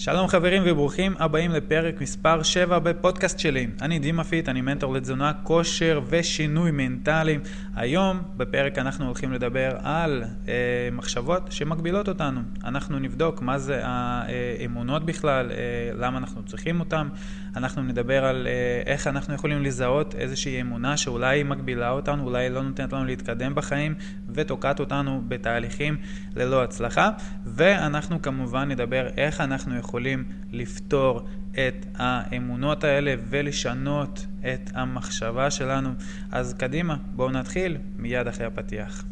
שלום חברים וברוכים הבאים לפרק מספר 7 בפודקאסט שלי. אני דימה פיט, אני מנטור לתזונה, כושר ושינוי מנטלי. היום בפרק אנחנו הולכים לדבר על אה, מחשבות שמגבילות אותנו. אנחנו נבדוק מה זה האמונות בכלל, אה, למה אנחנו צריכים אותן. אנחנו נדבר על אה, איך אנחנו יכולים לזהות איזושהי אמונה שאולי מגבילה אותנו, אולי לא נותנת לנו להתקדם בחיים ותוקעת אותנו בתהליכים ללא הצלחה. ואנחנו כמובן נדבר איך אנחנו. יכולים לפתור את האמונות האלה ולשנות את המחשבה שלנו. אז קדימה, בואו נתחיל מיד אחרי הפתיח.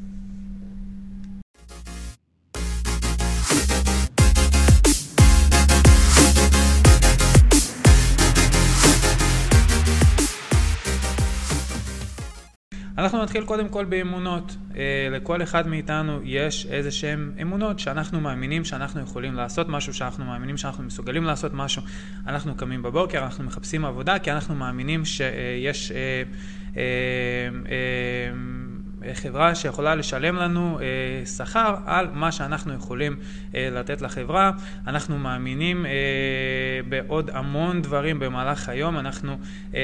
אנחנו נתחיל קודם כל באמונות. אה, לכל אחד מאיתנו יש איזה שהן אמונות שאנחנו מאמינים שאנחנו יכולים לעשות משהו, שאנחנו מאמינים שאנחנו מסוגלים לעשות משהו. אנחנו קמים בבוקר, אנחנו מחפשים עבודה, כי אנחנו מאמינים שיש... אה, אה, חברה שיכולה לשלם לנו אה, שכר על מה שאנחנו יכולים אה, לתת לחברה. אנחנו מאמינים אה, בעוד המון דברים במהלך היום, אנחנו אה,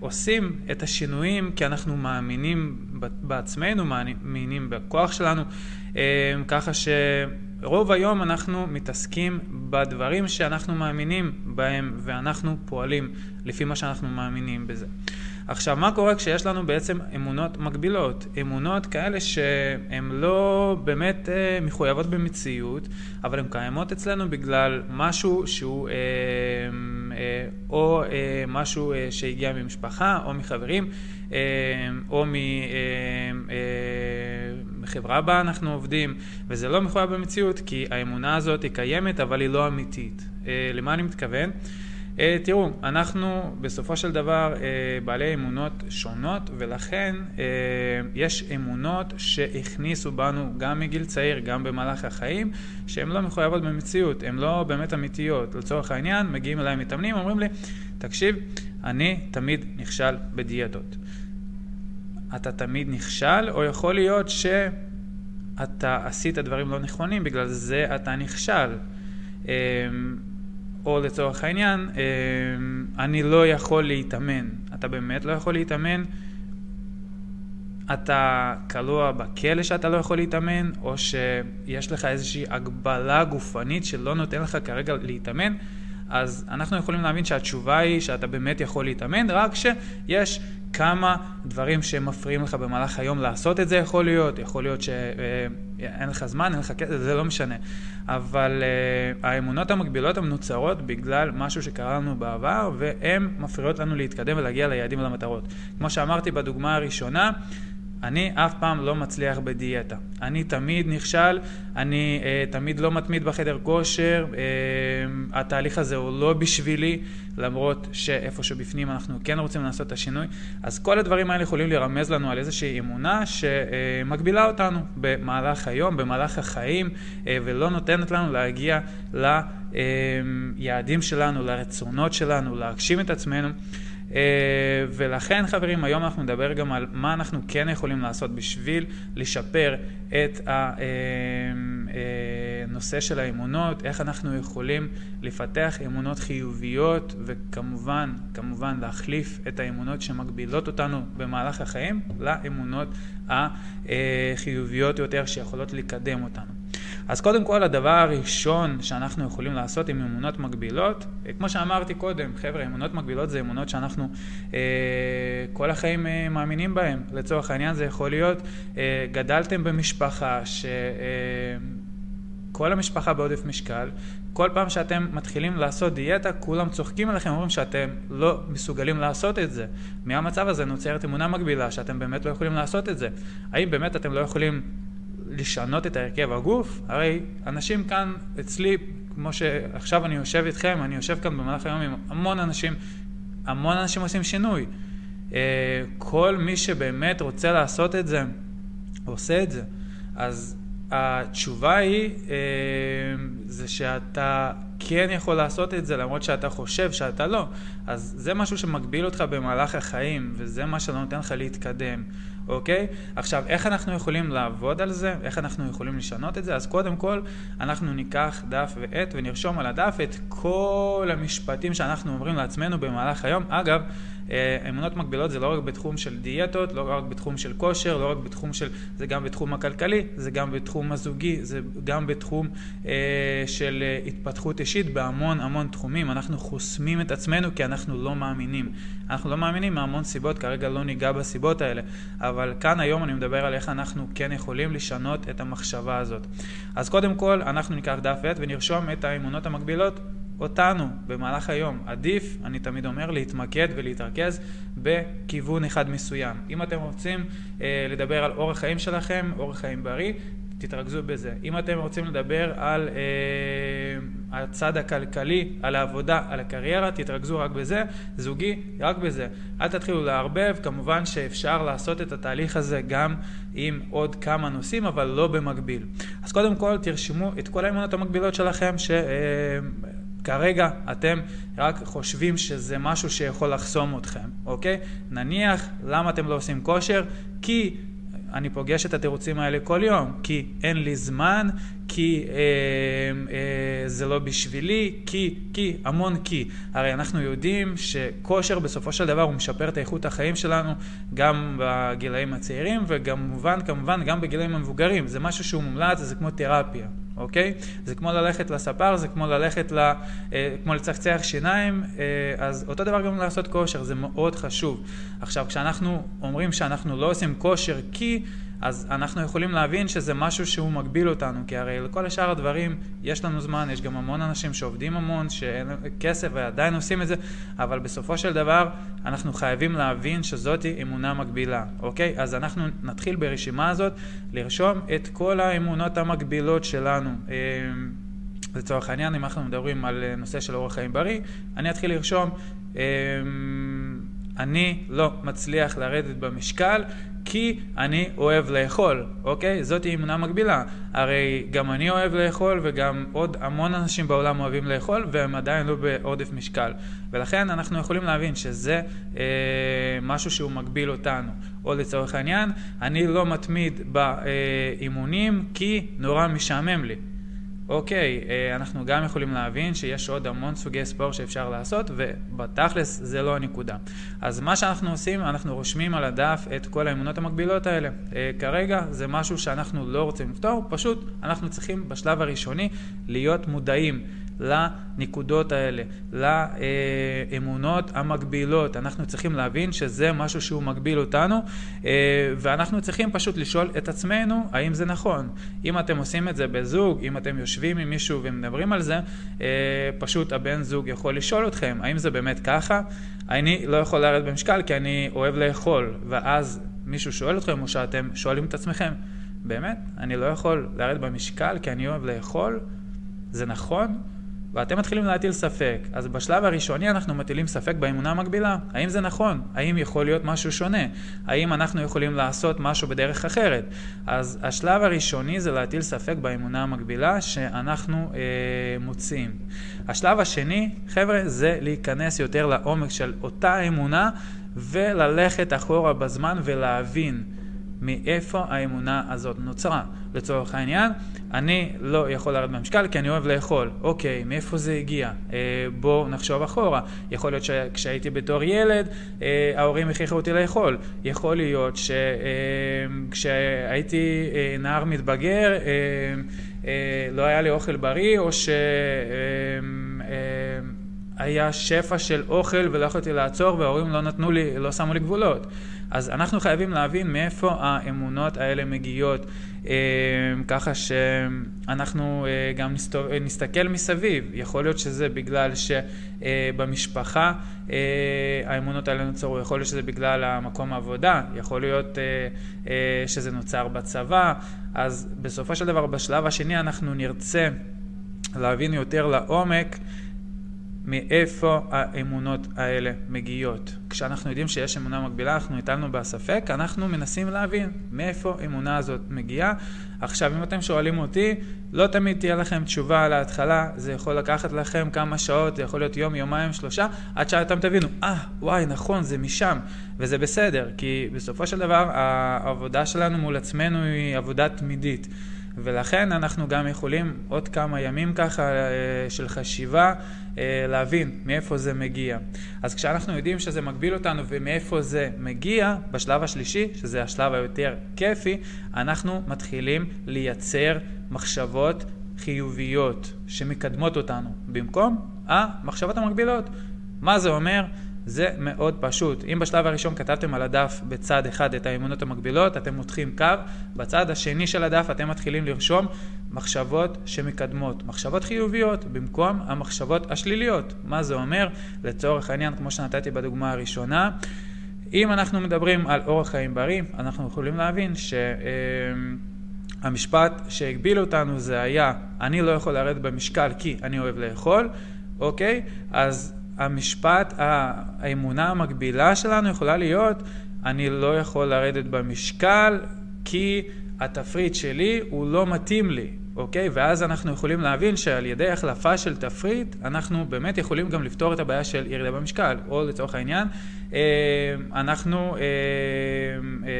עושים את השינויים כי אנחנו מאמינים בעצמנו, מאמינים בכוח שלנו, אה, ככה ש... רוב היום אנחנו מתעסקים בדברים שאנחנו מאמינים בהם ואנחנו פועלים לפי מה שאנחנו מאמינים בזה. עכשיו, מה קורה כשיש לנו בעצם אמונות מקבילות? אמונות כאלה שהן לא באמת אה, מחויבות במציאות, אבל הן קיימות אצלנו בגלל משהו שהוא אה, אה, או אה, משהו אה, שהגיע ממשפחה או מחברים. אה, או מחברה אה, אה, בה אנחנו עובדים, וזה לא מחויב במציאות, כי האמונה הזאת היא קיימת, אבל היא לא אמיתית. אה, למה אני מתכוון? אה, תראו, אנחנו בסופו של דבר אה, בעלי אמונות שונות ולכן אה, יש אמונות שהכניסו בנו גם מגיל צעיר, גם במהלך החיים, שהן לא מחויבות במציאות, הן לא באמת אמיתיות. לצורך העניין, מגיעים אליי מתאמנים, אומרים לי, תקשיב, אני תמיד נכשל בדיאטות. אתה תמיד נכשל, או יכול להיות שאתה עשית דברים לא נכונים, בגלל זה אתה נכשל. או לצורך העניין, אה, אני לא יכול להתאמן. אתה באמת לא יכול להתאמן? אתה כלוא בכלא שאתה לא יכול להתאמן, או שיש לך איזושהי הגבלה גופנית שלא נותן לך כרגע להתאמן, אז אנחנו יכולים להבין שהתשובה היא שאתה באמת יכול להתאמן, רק שיש כמה דברים שמפריעים לך במהלך היום לעשות את זה יכול להיות, יכול להיות שאין לך זמן, אין לך כסף, זה לא משנה. אבל uh, האמונות המקבילות הן נוצרות בגלל משהו שקרה לנו בעבר, והן מפריעות לנו להתקדם ולהגיע ליעדים ולמטרות. כמו שאמרתי בדוגמה הראשונה, אני אף פעם לא מצליח בדיאטה. אני תמיד נכשל, אני uh, תמיד לא מתמיד בחדר כושר, uh, התהליך הזה הוא לא בשבילי, למרות שאיפשהו בפנים אנחנו כן רוצים לעשות את השינוי. אז כל הדברים האלה יכולים לרמז לנו על איזושהי אמונה שמגבילה אותנו במהלך היום, במהלך החיים, uh, ולא נותנת לנו להגיע ליעדים שלנו, לרצונות שלנו, להגשים את עצמנו. אה, ולכן חברים, היום אנחנו נדבר גם על מה אנחנו כן יכולים לעשות בשביל לשפר את הנושא אה, של האמונות, איך אנחנו יכולים לפתח אמונות חיוביות וכמובן, כמובן להחליף את האמונות שמגבילות אותנו במהלך החיים לאמונות החיוביות יותר שיכולות לקדם אותנו. אז קודם כל הדבר הראשון שאנחנו יכולים לעשות עם אמונות מגבילות, אה, כמו שאמרתי קודם, חבר'ה, אמונות מגבילות זה אמונות שאנחנו אה, כל החיים אה, מאמינים בהן. לצורך העניין זה יכול להיות, אה, גדלתם במשפחה ש... אה, המשפחה בעודף משקל, כל פעם שאתם מתחילים לעשות דיאטה, כולם צוחקים עליכם, אומרים שאתם לא מסוגלים לעשות את זה. מהמצב הזה נוצרת אמונה מגבילה, שאתם באמת לא יכולים לעשות את זה. האם באמת אתם לא יכולים לשנות את הרכב הגוף, הרי אנשים כאן אצלי, כמו שעכשיו אני יושב איתכם, אני יושב כאן במהלך היום עם המון אנשים, המון אנשים עושים שינוי. אה, כל מי שבאמת רוצה לעשות את זה, עושה את זה. אז התשובה היא, אה, זה שאתה כן יכול לעשות את זה למרות שאתה חושב שאתה לא. אז זה משהו שמגביל אותך במהלך החיים, וזה מה שלא נותן לך להתקדם. אוקיי? עכשיו, איך אנחנו יכולים לעבוד על זה? איך אנחנו יכולים לשנות את זה? אז קודם כל, אנחנו ניקח דף ועט ונרשום על הדף את כל המשפטים שאנחנו אומרים לעצמנו במהלך היום. אגב, אמונות מקבילות זה לא רק בתחום של דיאטות, לא רק בתחום של כושר, לא רק בתחום של, זה גם בתחום הכלכלי, זה גם בתחום הזוגי, זה גם בתחום אה, של אה, התפתחות אישית בהמון המון תחומים. אנחנו חוסמים את עצמנו כי אנחנו לא מאמינים. אנחנו לא מאמינים מהמון סיבות, כרגע לא ניגע בסיבות האלה, אבל כאן היום אני מדבר על איך אנחנו כן יכולים לשנות את המחשבה הזאת. אז קודם כל, אנחנו ניקח דף ועט ונרשום את האמונות המקבילות אותנו במהלך היום. עדיף, אני תמיד אומר, להתמקד ולהתרכז בכיוון אחד מסוים. אם אתם רוצים אה, לדבר על אורח חיים שלכם, אורח חיים בריא, תתרכזו בזה. אם אתם רוצים לדבר על אה, הצד הכלכלי, על העבודה, על הקריירה, תתרכזו רק בזה. זוגי, רק בזה. אל תתחילו לערבב, כמובן שאפשר לעשות את התהליך הזה גם עם עוד כמה נושאים, אבל לא במקביל. אז קודם כל תרשמו את כל האמונות המקבילות שלכם, ש... אה, כרגע אתם רק חושבים שזה משהו שיכול לחסום אתכם, אוקיי? נניח, למה אתם לא עושים כושר? כי אני פוגש את התירוצים האלה כל יום, כי אין לי זמן, כי אה, אה, זה לא בשבילי, כי, כי, המון כי. הרי אנחנו יודעים שכושר בסופו של דבר הוא משפר את איכות החיים שלנו גם בגילאים הצעירים וכמובן, כמובן גם בגילאים המבוגרים. זה משהו שהוא מומלץ, זה כמו תרפיה. אוקיי? זה כמו ללכת לספר, זה כמו ללכת, ל, אה, כמו לצחצח שיניים, אה, אז אותו דבר גם לעשות כושר, זה מאוד חשוב. עכשיו, כשאנחנו אומרים שאנחנו לא עושים כושר כי... אז אנחנו יכולים להבין שזה משהו שהוא מגביל אותנו, כי הרי לכל השאר הדברים יש לנו זמן, יש גם המון אנשים שעובדים המון, שאין כסף ועדיין עושים את זה, אבל בסופו של דבר אנחנו חייבים להבין שזאת אמונה מגבילה, אוקיי? אז אנחנו נתחיל ברשימה הזאת לרשום את כל האמונות המגבילות שלנו. אמ, לצורך העניין, אם אנחנו מדברים על נושא של אורח חיים בריא, אני אתחיל לרשום אמ, אני לא מצליח לרדת במשקל כי אני אוהב לאכול, אוקיי? זאת אמונה מקבילה. הרי גם אני אוהב לאכול וגם עוד המון אנשים בעולם אוהבים לאכול והם עדיין לא בעודף משקל. ולכן אנחנו יכולים להבין שזה אה, משהו שהוא מגביל אותנו. או לצורך העניין, אני לא מתמיד באימונים כי נורא משעמם לי. אוקיי, אה, אנחנו גם יכולים להבין שיש עוד המון סוגי ספורט שאפשר לעשות, ובתכלס זה לא הנקודה. אז מה שאנחנו עושים, אנחנו רושמים על הדף את כל האמונות המקבילות האלה. אה, כרגע זה משהו שאנחנו לא רוצים לפתור, פשוט אנחנו צריכים בשלב הראשוני להיות מודעים לנקודות האלה, לאמונות המקבילות. אנחנו צריכים להבין שזה משהו שהוא מגביל אותנו, אה, ואנחנו צריכים פשוט לשאול את עצמנו האם זה נכון. אם אתם עושים את זה בזוג, אם אתם יושבים עם מישהו ומדברים על זה, אה, פשוט הבן זוג יכול לשאול אתכם האם זה באמת ככה. אני לא יכול לרדת במשקל כי אני אוהב לאכול, ואז מישהו שואל אתכם או שאתם שואלים את עצמכם, באמת? אני לא יכול לרדת במשקל כי אני אוהב לאכול? זה נכון? ואתם מתחילים להטיל ספק. אז בשלב הראשוני אנחנו מטילים ספק באמונה המקבילה. האם זה נכון? האם יכול להיות משהו שונה? האם אנחנו יכולים לעשות משהו בדרך אחרת? אז השלב הראשוני זה להטיל ספק באמונה המקבילה שאנחנו אה, מוצאים. השלב השני, חבר'ה, זה להיכנס יותר לעומק של אותה אמונה וללכת אחורה בזמן ולהבין. מאיפה האמונה הזאת נוצרה. לצורך העניין, אני לא יכול לרדת במשקל כי אני אוהב לאכול. אוקיי, מאיפה זה הגיע? אה, בואו נחשוב אחורה. יכול להיות שכשהייתי בתור ילד, אה, ההורים הכריחו אותי לאכול. יכול להיות שכשהייתי אה, אה, נער מתבגר, אה, אה, לא היה לי אוכל בריא, או ש... אה, אה, היה שפע של אוכל ולא יכולתי לעצור וההורים לא נתנו לי, לא שמו לי גבולות. אז אנחנו חייבים להבין מאיפה האמונות האלה מגיעות, אה, ככה שאנחנו אה, גם נסתוב, נסתכל מסביב. יכול להיות שזה בגלל שבמשפחה אה, האמונות האלה נוצרו, יכול להיות שזה בגלל המקום העבודה, יכול להיות שזה נוצר בצבא, אז בסופו של דבר בשלב השני אנחנו נרצה להבין יותר לעומק מאיפה האמונות האלה מגיעות. כשאנחנו יודעים שיש אמונה מקבילה, אנחנו הטלנו בה ספק, אנחנו מנסים להבין מאיפה האמונה הזאת מגיעה. עכשיו, אם אתם שואלים אותי, לא תמיד תהיה לכם תשובה על ההתחלה, זה יכול לקחת לכם כמה שעות, זה יכול להיות יום, יומיים, שלושה, עד שאתם תבינו, אה, ah, וואי, נכון, זה משם, וזה בסדר, כי בסופו של דבר העבודה שלנו מול עצמנו היא עבודה תמידית. ולכן אנחנו גם יכולים עוד כמה ימים ככה אה, של חשיבה אה, להבין מאיפה זה מגיע. אז כשאנחנו יודעים שזה מגביל אותנו ומאיפה זה מגיע, בשלב השלישי, שזה השלב היותר כיפי, אנחנו מתחילים לייצר מחשבות חיוביות שמקדמות אותנו במקום המחשבות המקבילות. מה זה אומר? זה מאוד פשוט. אם בשלב הראשון כתבתם על הדף בצד אחד את האמונות המקבילות, אתם מותחים קו, בצד השני של הדף אתם מתחילים לרשום מחשבות שמקדמות, מחשבות חיוביות במקום המחשבות השליליות. מה זה אומר? לצורך העניין, כמו שנתתי בדוגמה הראשונה, אם אנחנו מדברים על אורח חיים בריא, אנחנו יכולים להבין ש... המשפט שהגביל אותנו זה היה, אני לא יכול לרדת במשקל כי אני אוהב לאכול, אוקיי? אז המשפט, האמונה המקבילה שלנו יכולה להיות, אני לא יכול לרדת במשקל כי התפריט שלי הוא לא מתאים לי, אוקיי? ואז אנחנו יכולים להבין שעל ידי החלפה של תפריט, אנחנו באמת יכולים גם לפתור את הבעיה של ירידה במשקל, או לצורך העניין, אה, אנחנו אה, אה,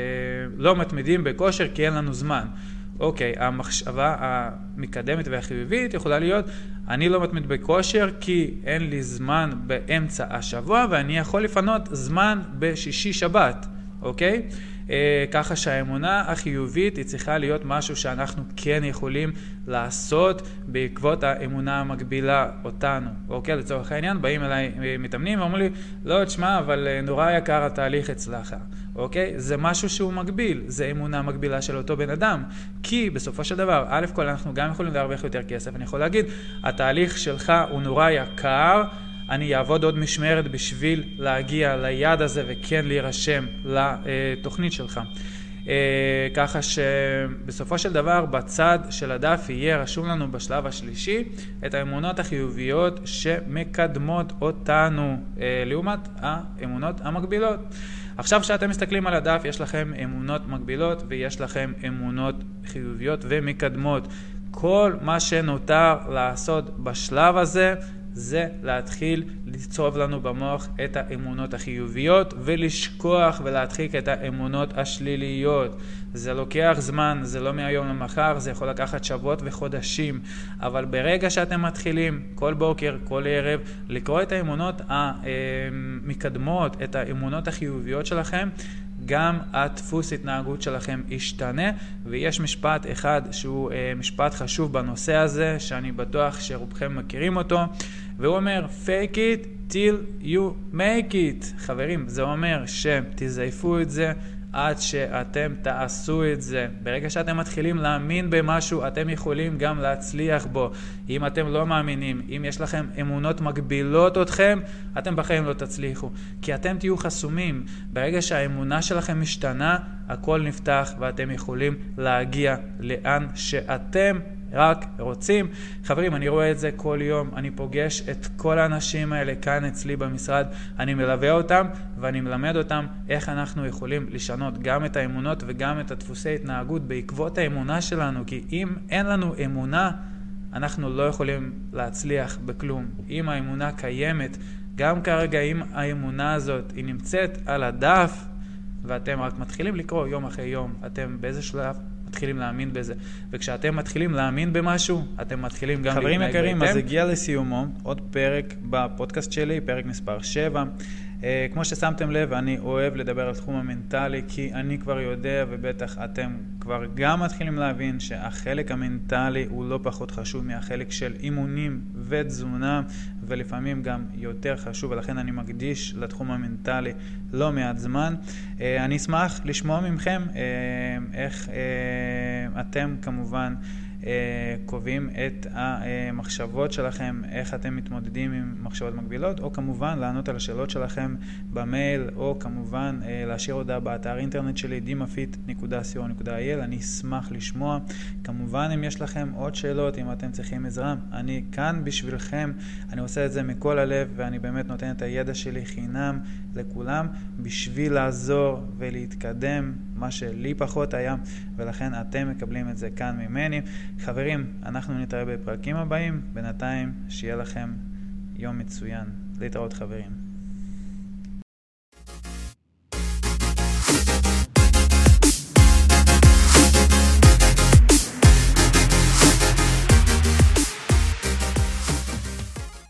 לא מתמידים בכושר כי אין לנו זמן. אוקיי, המחשבה המקדמת והחיובית יכולה להיות, אני לא מתמיד בכושר כי אין לי זמן באמצע השבוע ואני יכול לפנות זמן בשישי שבת, אוקיי? אה, ככה שהאמונה החיובית היא צריכה להיות משהו שאנחנו כן יכולים לעשות בעקבות האמונה המקבילה אותנו. אוקיי, לצורך העניין, באים אליי אה, מתאמנים ואומרים לי, לא, תשמע, אבל אה, נורא יקר התהליך אצלך. אוקיי? זה משהו שהוא מקביל, זה אמונה מקבילה של אותו בן אדם. כי בסופו של דבר, א' כל אנחנו גם יכולים להרוויח יותר כסף. אני יכול להגיד, התהליך שלך הוא נורא יקר, אני אעבוד עוד משמרת בשביל להגיע ליעד הזה וכן להירשם לתוכנית שלך. אה, ככה שבסופו של דבר בצד של הדף יהיה רשום לנו בשלב השלישי את האמונות החיוביות שמקדמות אותנו אה, לעומת האמונות המקבילות. עכשיו כשאתם מסתכלים על הדף יש לכם אמונות מקבילות ויש לכם אמונות חיוביות ומקדמות. כל מה שנותר לעשות בשלב הזה זה להתחיל לצרוב לנו במוח את האמונות החיוביות ולשכוח ולהדחיק את האמונות השליליות. זה לוקח זמן, זה לא מהיום למחר, זה יכול לקחת שבועות וחודשים, אבל ברגע שאתם מתחילים כל בוקר, כל ערב, לקרוא את האמונות המקדמות, את האמונות החיוביות שלכם, גם הדפוס התנהגות שלכם ישתנה, ויש משפט אחד שהוא אה, משפט חשוב בנושא הזה, שאני בטוח שרובכם מכירים אותו, והוא אומר, fake it till you make it. חברים, זה אומר שתזייפו את זה. עד שאתם תעשו את זה. ברגע שאתם מתחילים להאמין במשהו, אתם יכולים גם להצליח בו. אם אתם לא מאמינים, אם יש לכם אמונות מגבילות אתכם, אתם בחיים לא תצליחו. כי אתם תהיו חסומים. ברגע שהאמונה שלכם משתנה, הכל נפתח ואתם יכולים להגיע לאן שאתם רק רוצים. חברים, אני רואה את זה כל יום, אני פוגש את כל האנשים האלה כאן אצלי במשרד, אני מלווה אותם ואני מלמד אותם איך אנחנו יכולים לשנות גם את האמונות וגם את הדפוסי התנהגות בעקבות האמונה שלנו, כי אם אין לנו אמונה, אנחנו לא יכולים להצליח בכלום. אם האמונה קיימת, גם כרגע אם האמונה הזאת היא נמצאת על הדף ואתם רק מתחילים לקרוא יום אחרי יום, אתם באיזה שלב מתחילים להאמין בזה. וכשאתם מתחילים להאמין במשהו, אתם מתחילים גם. חברים יקרים, אז הגיע לסיומו עוד פרק בפודקאסט שלי, פרק מספר 7. Uh, כמו ששמתם לב, אני אוהב לדבר על תחום המנטלי, כי אני כבר יודע, ובטח אתם כבר גם מתחילים להבין, שהחלק המנטלי הוא לא פחות חשוב מהחלק של אימונים ותזונה, ולפעמים גם יותר חשוב, ולכן אני מקדיש לתחום המנטלי לא מעט זמן. Uh, אני אשמח לשמוע מכם uh, איך uh, אתם כמובן קובעים את המחשבות שלכם, איך אתם מתמודדים עם מחשבות מקבילות, או כמובן לענות על השאלות שלכם במייל, או כמובן להשאיר הודעה באתר אינטרנט שלי, dimafit.co.il, אני אשמח לשמוע. כמובן, אם יש לכם עוד שאלות, אם אתם צריכים עזרה, אני כאן בשבילכם, אני עושה את זה מכל הלב, ואני באמת נותן את הידע שלי חינם לכולם, בשביל לעזור ולהתקדם, מה שלי פחות היה, ולכן אתם מקבלים את זה כאן ממני. חברים, אנחנו נתראה בפרקים הבאים, בינתיים שיהיה לכם יום מצוין. להתראות חברים.